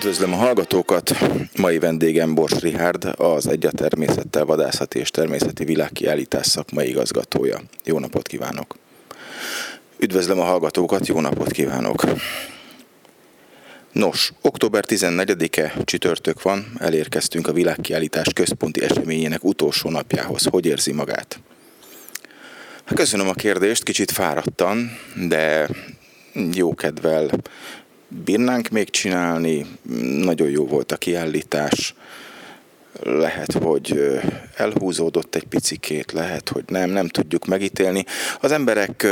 Üdvözlöm a hallgatókat! Mai vendégem Bors Rihárd, az Egy a Természettel Vadászati és Természeti Világkiállítás szakmai igazgatója. Jó napot kívánok! Üdvözlöm a hallgatókat, jó napot kívánok! Nos, október 14-e csütörtök van, elérkeztünk a világkiállítás központi eseményének utolsó napjához. Hogy érzi magát? Köszönöm a kérdést, kicsit fáradtan, de jó kedvel bírnánk még csinálni, nagyon jó volt a kiállítás, lehet, hogy elhúzódott egy picikét, lehet, hogy nem, nem tudjuk megítélni. Az emberek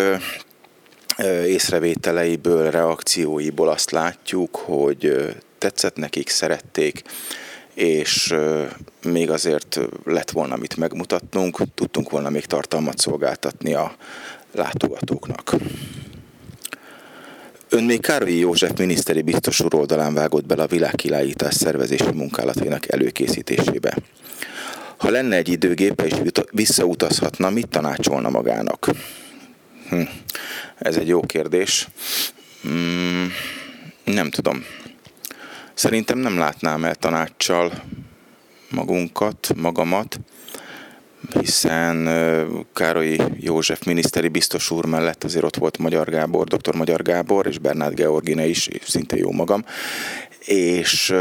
észrevételeiből, reakcióiból azt látjuk, hogy tetszett nekik, szerették, és még azért lett volna mit megmutatnunk, tudtunk volna még tartalmat szolgáltatni a látogatóknak. Ön még Károlyi József miniszteri biztos úr oldalán vágott bele a világkilállítás szervezési munkálatainak előkészítésébe. Ha lenne egy időgépe és visszautazhatna, mit tanácsolna magának? Hm. Ez egy jó kérdés. Hmm, nem tudom. Szerintem nem látnám el tanácssal magunkat, magamat hiszen Károly József miniszteri biztos úr mellett azért ott volt Magyar Gábor, dr. Magyar Gábor és Bernát Georgine is, szinte jó magam, és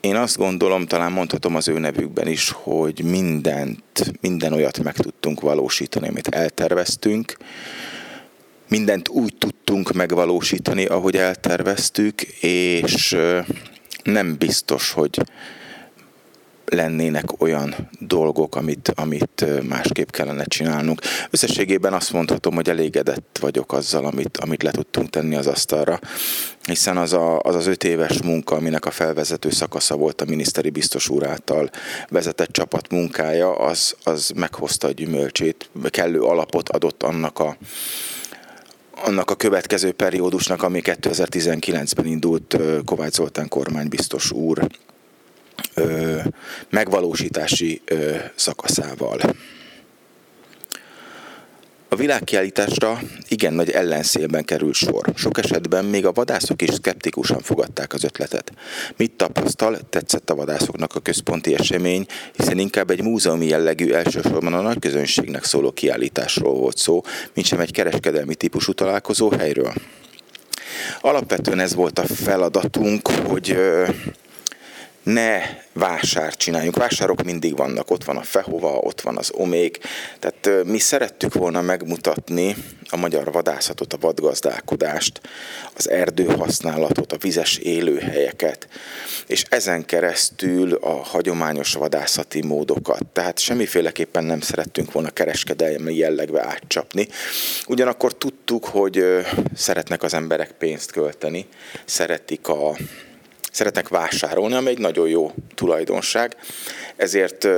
én azt gondolom, talán mondhatom az ő nevükben is, hogy mindent, minden olyat meg tudtunk valósítani, amit elterveztünk, mindent úgy tudtunk megvalósítani, ahogy elterveztük, és nem biztos, hogy lennének olyan dolgok, amit, amit másképp kellene csinálnunk. Összességében azt mondhatom, hogy elégedett vagyok azzal, amit, amit le tudtunk tenni az asztalra, hiszen az, a, az az öt éves munka, aminek a felvezető szakasza volt a miniszteri biztos úr által vezetett csapat munkája, az, az meghozta a gyümölcsét, kellő alapot adott annak a annak a következő periódusnak, ami 2019-ben indult Kovács Zoltán kormánybiztos úr ö, megvalósítási ö, szakaszával. A világkiállításra igen nagy ellenszélben került sor. Sok esetben még a vadászok is szkeptikusan fogadták az ötletet. Mit tapasztal, tetszett a vadászoknak a központi esemény, hiszen inkább egy múzeumi jellegű elsősorban a nagy közönségnek szóló kiállításról volt szó, mint sem egy kereskedelmi típusú találkozó helyről. Alapvetően ez volt a feladatunk, hogy ne vásár csináljunk. Vásárok mindig vannak, ott van a Fehova, ott van az Omék, tehát mi szerettük volna megmutatni a magyar vadászatot, a vadgazdálkodást, az erdőhasználatot, a vizes élőhelyeket, és ezen keresztül a hagyományos vadászati módokat. Tehát semmiféleképpen nem szerettünk volna kereskedelmi jellegbe átcsapni. Ugyanakkor tudtuk, hogy szeretnek az emberek pénzt költeni, szeretik a szeretnek vásárolni, ami egy nagyon jó tulajdonság. Ezért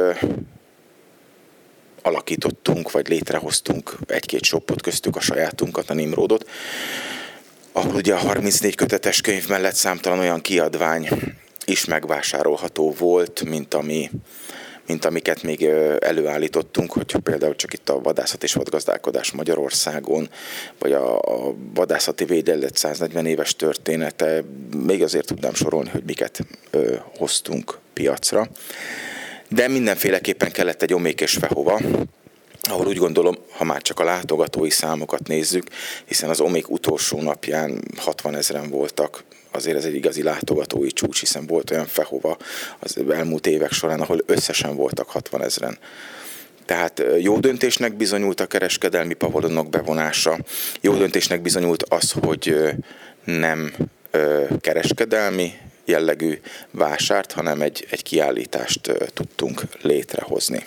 alakítottunk, vagy létrehoztunk egy-két shopot, köztük a sajátunkat, a Nimrodot, ahol ugye a 34 kötetes könyv mellett számtalan olyan kiadvány is megvásárolható volt, mint ami mint amiket még előállítottunk, hogyha például csak itt a vadászat és vadgazdálkodás Magyarországon, vagy a, vadászati védelet 140 éves története, még azért tudnám sorolni, hogy miket hoztunk piacra. De mindenféleképpen kellett egy omék és fehova, ahol úgy gondolom, ha már csak a látogatói számokat nézzük, hiszen az Omék utolsó napján 60 ezeren voltak, azért ez egy igazi látogatói csúcs, hiszen volt olyan fehova az elmúlt évek során, ahol összesen voltak 60 ezeren. Tehát jó döntésnek bizonyult a kereskedelmi pavilonok bevonása, jó döntésnek bizonyult az, hogy nem kereskedelmi jellegű vásárt, hanem egy, egy kiállítást tudtunk létrehozni.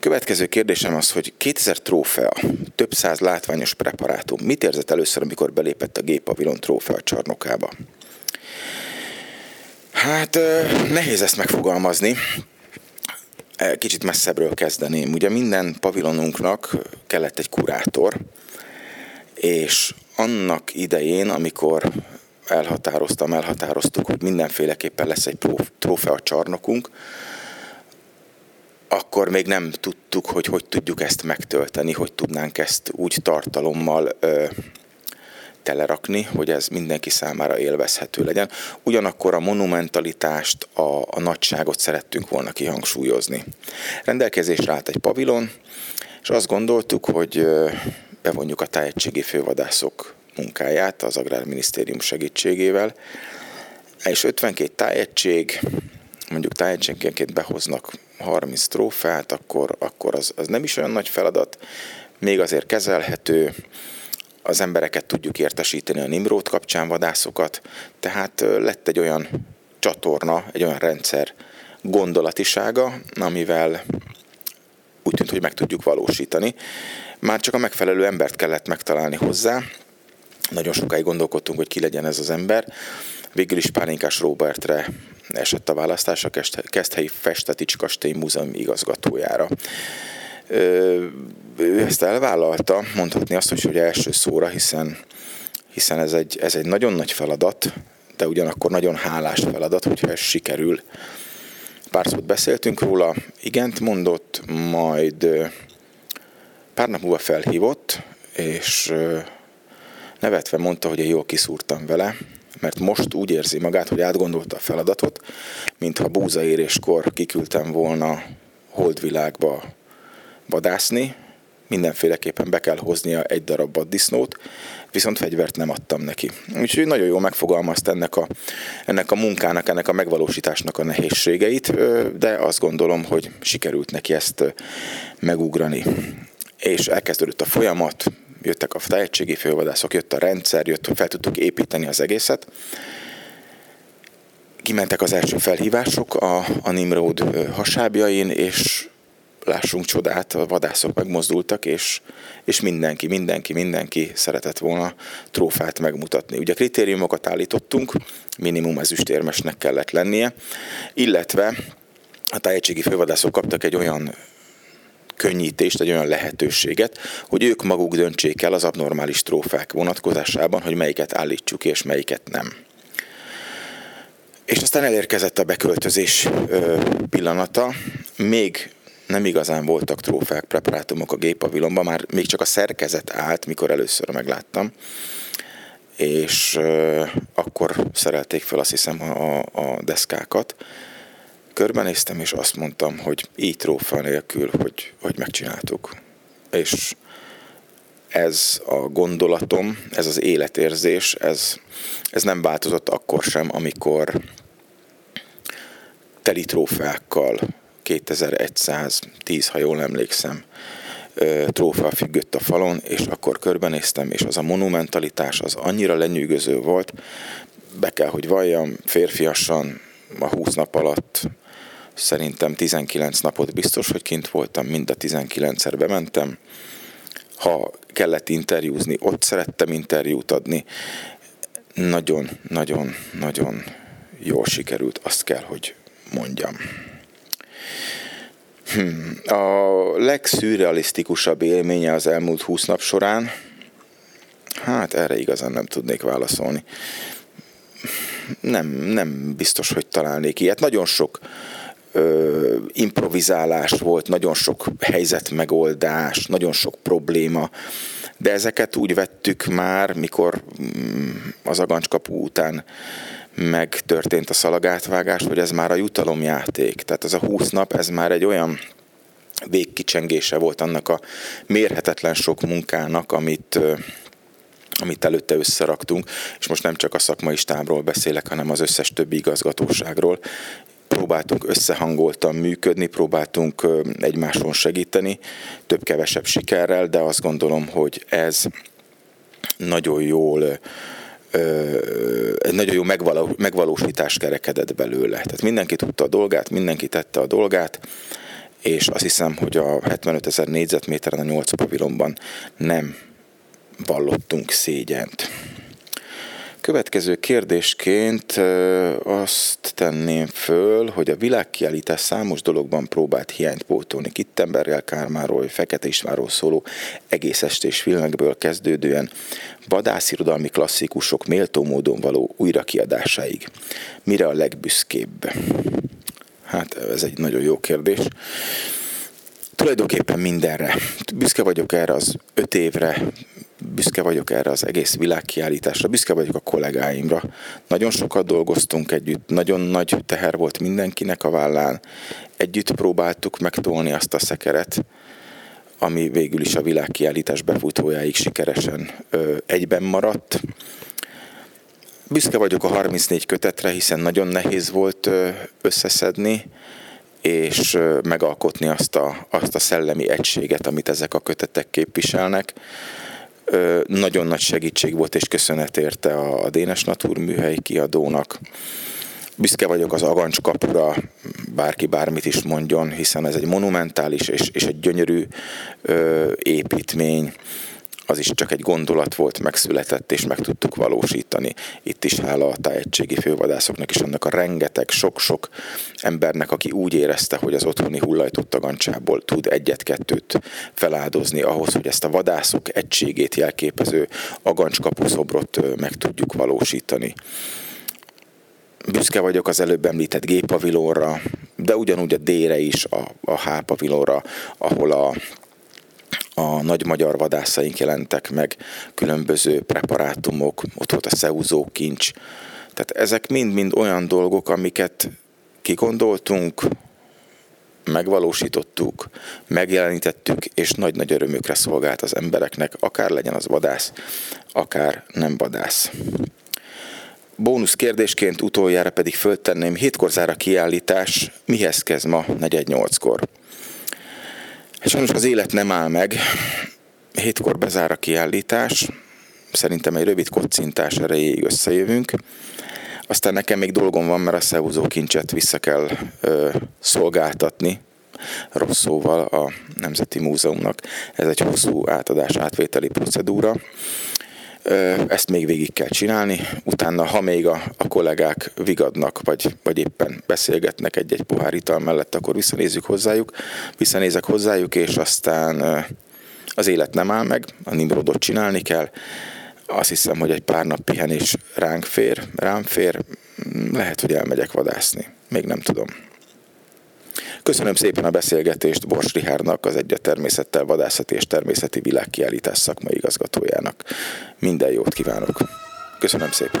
Következő kérdésem az, hogy 2000 trófea, több száz látványos preparátum. Mit érzett először, amikor belépett a gépavilon trófea csarnokába? Hát nehéz ezt megfogalmazni. Kicsit messzebbről kezdeném. Ugye minden pavilonunknak kellett egy kurátor, és annak idején, amikor elhatároztam, elhatároztuk, hogy mindenféleképpen lesz egy trófea csarnokunk, akkor még nem tudtuk, hogy hogy tudjuk ezt megtölteni, hogy tudnánk ezt úgy tartalommal ö, telerakni, hogy ez mindenki számára élvezhető legyen. Ugyanakkor a monumentalitást, a, a nagyságot szerettünk volna kihangsúlyozni. Rendelkezésre állt egy pavilon, és azt gondoltuk, hogy bevonjuk a tájegységi fővadászok munkáját az Agrárminisztérium segítségével, és 52 tájegység, mondjuk tájegységként behoznak 30 trófeát, akkor, akkor az, az nem is olyan nagy feladat, még azért kezelhető, az embereket tudjuk értesíteni a Nimrót kapcsán vadászokat, tehát lett egy olyan csatorna, egy olyan rendszer gondolatisága, amivel úgy tűnt, hogy meg tudjuk valósítani. Már csak a megfelelő embert kellett megtalálni hozzá. Nagyon sokáig gondolkodtunk, hogy ki legyen ez az ember. Végül is Pálinkás Robertre esett a választás a Keszthelyi Festetics Kastély Múzeum igazgatójára. Ő ezt elvállalta, mondhatni azt, hogy, hogy első szóra, hiszen, hiszen ez, egy, ez egy nagyon nagy feladat, de ugyanakkor nagyon hálás feladat, hogyha ez sikerül. Pár szót beszéltünk róla, igent mondott, majd pár nap múlva felhívott, és nevetve mondta, hogy én jól kiszúrtam vele, mert most úgy érzi magát, hogy átgondolta a feladatot, mintha búzaéréskor kiküldtem volna holdvilágba vadászni, mindenféleképpen be kell hoznia egy darab vaddisznót, viszont fegyvert nem adtam neki. Úgyhogy nagyon jól megfogalmazta ennek a, ennek a munkának, ennek a megvalósításnak a nehézségeit, de azt gondolom, hogy sikerült neki ezt megugrani. És elkezdődött a folyamat, jöttek a tehetségi fővadászok, jött a rendszer, jött, fel tudtuk építeni az egészet. Kimentek az első felhívások a, a Nimrod hasábjain, és lássunk csodát, a vadászok megmozdultak, és, és mindenki, mindenki, mindenki szeretett volna trófát megmutatni. Ugye kritériumokat állítottunk, minimum ezüstérmesnek kellett lennie, illetve a tájegységi fővadászok kaptak egy olyan könnyítést, egy olyan lehetőséget, hogy ők maguk döntsék el az abnormális trófák vonatkozásában, hogy melyiket állítsuk és melyiket nem. És aztán elérkezett a beköltözés pillanata. Még nem igazán voltak trófák, preparátumok a gépavilonban, már még csak a szerkezet állt, mikor először megláttam, és euh, akkor szerelték fel azt hiszem a, a deszkákat. Körbenéztem, és azt mondtam, hogy így trófa nélkül, hogy, hogy megcsináltuk. És ez a gondolatom, ez az életérzés, ez, ez nem változott akkor sem, amikor teli trófákkal 2110, ha jól emlékszem, trófea függött a falon, és akkor körbenéztem, és az a monumentalitás az annyira lenyűgöző volt, be kell, hogy valljam, férfiasan a 20 nap alatt szerintem 19 napot biztos, hogy kint voltam, mind a 19-szer bementem. Ha kellett interjúzni, ott szerettem interjút adni. Nagyon, nagyon, nagyon jól sikerült, azt kell, hogy mondjam. Hmm. A legszürrealisztikusabb élménye az elmúlt húsz nap során, hát erre igazán nem tudnék válaszolni. Nem, nem biztos, hogy találnék ilyet. Nagyon sok ö, improvizálás volt, nagyon sok helyzetmegoldás, nagyon sok probléma, de ezeket úgy vettük már, mikor mm, az agancskapu után megtörtént a szalagátvágás, hogy ez már a jutalomjáték. Tehát az a 20 nap, ez már egy olyan végkicsengése volt annak a mérhetetlen sok munkának, amit amit előtte összeraktunk, és most nem csak a szakmai stábról beszélek, hanem az összes többi igazgatóságról. Próbáltunk összehangoltan működni, próbáltunk egymáson segíteni, több-kevesebb sikerrel, de azt gondolom, hogy ez nagyon jól egy nagyon jó megvaló, megvalósítás kerekedett belőle. Tehát mindenki tudta a dolgát, mindenki tette a dolgát, és azt hiszem, hogy a 75 ezer négyzetméteren a 8 pavilonban nem vallottunk szégyent. Következő kérdésként azt tenném föl, hogy a világkiállítás számos dologban próbált hiányt pótolni. Kittenbergel, Kármáról, Fekete Istvánról szóló egész estés filmekből kezdődően vadászirodalmi klasszikusok méltó módon való újrakiadásáig. Mire a legbüszkébb? Hát ez egy nagyon jó kérdés. Tulajdonképpen mindenre. Büszke vagyok erre az öt évre, büszke vagyok erre az egész világkiállításra, büszke vagyok a kollégáimra. Nagyon sokat dolgoztunk együtt, nagyon nagy teher volt mindenkinek a vállán. Együtt próbáltuk megtolni azt a szekeret, ami végül is a világkiállítás befutójáig sikeresen ö, egyben maradt. Büszke vagyok a 34 kötetre, hiszen nagyon nehéz volt összeszedni és megalkotni azt a, azt a szellemi egységet, amit ezek a kötetek képviselnek. Nagyon nagy segítség volt és köszönet érte a Dénes Natur műhely kiadónak. Büszke vagyok az Agancs kapura, bárki bármit is mondjon, hiszen ez egy monumentális és, és egy gyönyörű ö, építmény az is csak egy gondolat volt, megszületett, és meg tudtuk valósítani. Itt is hála a tájegységi fővadászoknak és annak a rengeteg, sok-sok embernek, aki úgy érezte, hogy az otthoni hullajtott tagancsából tud egyet-kettőt feláldozni ahhoz, hogy ezt a vadászok egységét jelképező agancskapuszobrot meg tudjuk valósítani. Büszke vagyok az előbb említett gépavilóra, de ugyanúgy a dére is, a, a hápavilóra, ahol a a nagy magyar vadászaink jelentek meg, különböző preparátumok, ott volt a szeúzó kincs. Tehát ezek mind-mind olyan dolgok, amiket kigondoltunk, megvalósítottuk, megjelenítettük, és nagy-nagy örömükre szolgált az embereknek, akár legyen az vadász, akár nem vadász. Bónusz kérdésként utoljára pedig föltenném, hétkor zár a kiállítás, mihez kezd ma 4-8-kor? Sajnos az élet nem áll meg. Hétkor bezár a kiállítás. Szerintem egy rövid kocintás erejéig összejövünk. Aztán nekem még dolgom van, mert a szeúzó kincset vissza kell ö, szolgáltatni, rossz szóval a Nemzeti Múzeumnak. Ez egy hosszú átadás átvételi procedúra ezt még végig kell csinálni, utána, ha még a, a kollégák vigadnak, vagy, vagy éppen beszélgetnek egy-egy pohár ital mellett, akkor visszanézzük hozzájuk, visszanézek hozzájuk, és aztán az élet nem áll meg, a Nimrodot csinálni kell, azt hiszem, hogy egy pár nap pihenés ránk fér, rám fér, lehet, hogy elmegyek vadászni, még nem tudom. Köszönöm szépen a beszélgetést Bors Rihárnak, az Egy Természettel Vadászati és Természeti Világkiállítás szakmai igazgatójának. Minden jót kívánok! Köszönöm szépen!